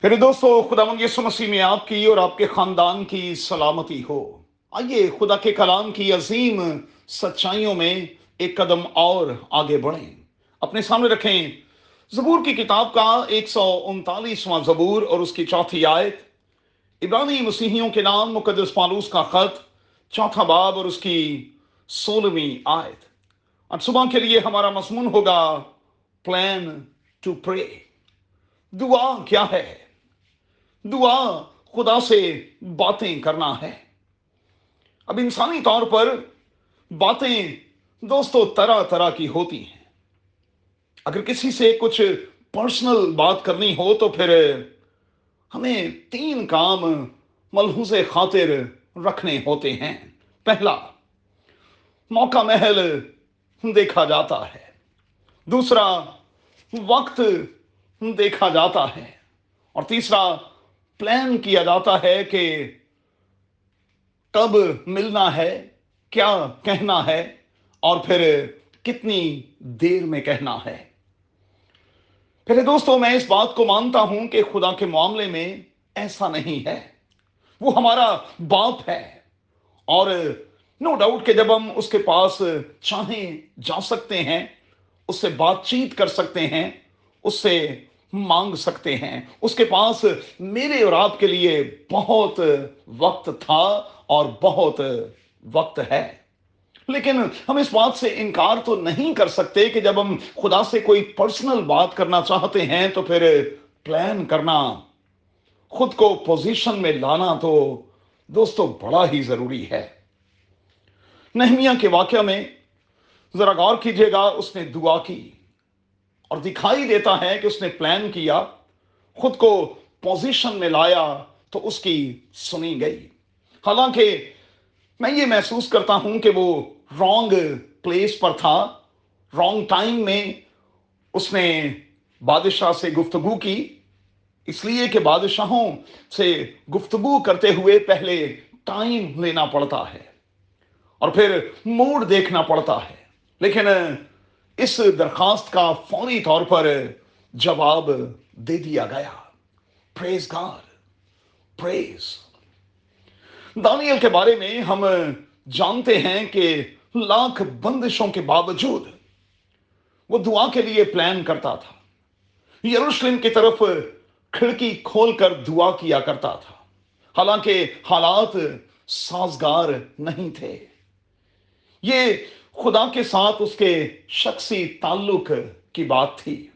پھر دوستو، خدا یسو مسیح میں آپ کی اور آپ کے خاندان کی سلامتی ہو۔ آئیے خدا کے کلام کی عظیم سچائیوں میں ایک قدم اور آگے بڑھیں۔ اپنے سامنے رکھیں زبور کی کتاب کا ایک سو انتالیسواں زبور اور اس کی چوتھی آیت۔ ابرانی مسیحیوں کے نام، مقدس پالوس کا خط، چوتھا باب اور اس کی سولہویں آیت۔ اور صبح کے لیے ہمارا مضمون ہوگا، پلان ٹو پرے۔ دعا کیا ہے؟ دعا خدا سے باتیں کرنا ہے۔ اب انسانی طور پر باتیں دوستو طرح طرح کی ہوتی ہیں۔ اگر کسی سے کچھ پرسنل بات کرنی ہو تو پھر ہمیں تین کام ملحوظ خاطر رکھنے ہوتے ہیں۔ پہلا، موقع محل دیکھا جاتا ہے۔ دوسرا، وقت دیکھا جاتا ہے۔ اور تیسرا پلان کیا جاتا ہے کہ کب ملنا ہے، کیا کہنا ہے، اور پھر کتنی دیر میں کہنا ہے۔ پہلے دوستوں میں اس بات کو مانتا ہوں کہ خدا کے معاملے میں ایسا نہیں ہے۔ وہ ہمارا باپ ہے۔ اور نو ڈاؤٹ کہ جب ہم اس کے پاس چاہیں جا سکتے ہیں، اس سے بات چیت کر سکتے ہیں، اس سے مانگ سکتے ہیں۔ اس کے پاس میرے اور آپ کے لیے بہت وقت تھا اور بہت وقت ہے۔ لیکن ہم اس بات سے انکار تو نہیں کر سکتے کہ جب ہم خدا سے کوئی پرسنل بات کرنا چاہتے ہیں تو پھر پلان کرنا، خود کو پوزیشن میں لانا تو دوستو بڑا ہی ضروری ہے۔ نہمیہ کے واقعہ میں ذرا غور کیجیے گا، اس نے دعا کی۔ اور دکھائی دیتا ہے کہ اس نے پلان کیا، خود کو پوزیشن میں لایا تو اس کی سنی گئی۔ حالانکہ میں یہ محسوس کرتا ہوں کہ وہ رانگ پلیس پر تھا رانگ ٹائم میں اس نے بادشاہ سے گفتگو کی۔ اس لیے کہ بادشاہوں سے گفتگو کرتے ہوئے پہلے ٹائم لینا پڑتا ہے اور پھر موڈ دیکھنا پڑتا ہے۔ لیکن اس درخواست کا فوری طور پر جواب دے دیا گیا۔ پریز گار پریز دانیل کے بارے میں ہم جانتے ہیں کہ لاکھ بندشوں کے باوجود وہ دعا کے لیے پلان کرتا تھا۔ یروشلم کی طرف کھڑکی کھول کر دعا کیا کرتا تھا۔ حالانکہ حالات سازگار نہیں تھے۔ یہ خدا کے ساتھ اس کے شخصی تعلق کی بات تھی۔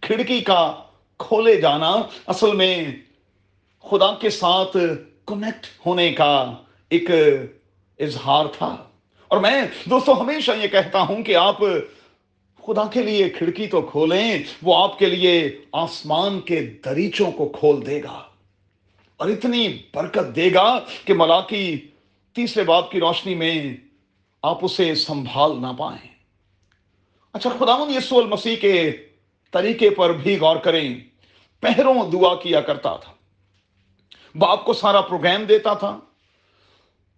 کھڑکی کا کھولے جانا اصل میں خدا کے ساتھ کنیکٹ ہونے کا ایک اظہار تھا۔ اور میں دوستو ہمیشہ یہ کہتا ہوں کہ آپ خدا کے لیے کھڑکی تو کھولیں، وہ آپ کے لیے آسمان کے دریچوں کو کھول دے گا۔ اور اتنی برکت دے گا کہ ملاکی تیسرے بات کی روشنی میں آپ اسے سنبھال نہ پائیں۔ اچھا خدا یسو المسیح کے طریقے پر بھی غور کریں۔ پہروں دعا کیا کرتا تھا۔ باپ کو سارا پروگرام دیتا تھا۔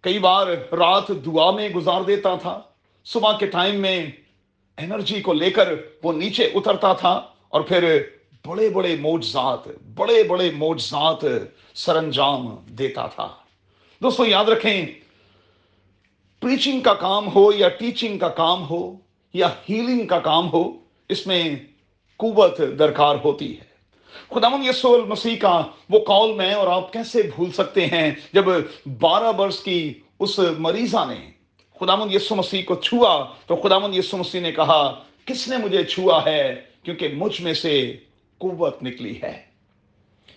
کئی بار رات دعا میں گزار دیتا تھا۔ صبح کے ٹائم میں انرجی کو لے کر وہ نیچے اترتا تھا اور پھر بڑے بڑے موجزات بڑے بڑے موجزات سر انجام دیتا تھا۔ دوستو، یاد رکھیں پریچنگ کا کام ہو یا ٹیچنگ کا کام ہو یا ہیلنگ کا کام ہو، اس میں قوت درکار ہوتی ہے۔ خدا من یسو المسیح کا وہ قول میں اور آپ کیسے بھول سکتے ہیں جب بارہ برس کی اس مریضہ نے خدا من یسو مسیح کو چھوا، تو خدا من یسو مسیح نے کہا، کس نے مجھے چھوا ہے؟ کیونکہ مجھ میں سے قوت نکلی ہے۔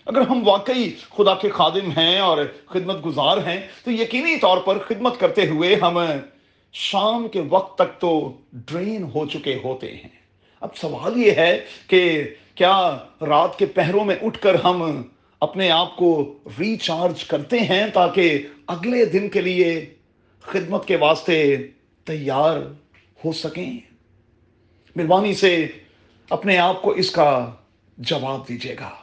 اگر ہم واقعی خدا کے خادم ہیں اور خدمت گزار ہیں، تو یقینی طور پر خدمت کرتے ہوئے ہم شام کے وقت تک تو ڈرین ہو چکے ہوتے ہیں۔ اب سوال یہ ہے کہ کیا رات کے پہروں میں اٹھ کر ہم اپنے آپ کو ریچارج کرتے ہیں تاکہ اگلے دن کے لیے خدمت کے واسطے تیار ہو سکیں؟ مہربانی سے اپنے آپ کو اس کا جواب دیجیے گا۔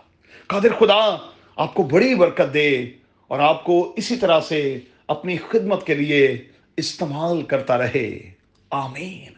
قادر خدا، آپ کو بڑی برکت دے اور آپ کو اسی طرح سے اپنی خدمت کے لیے استعمال کرتا رہے۔ آمین۔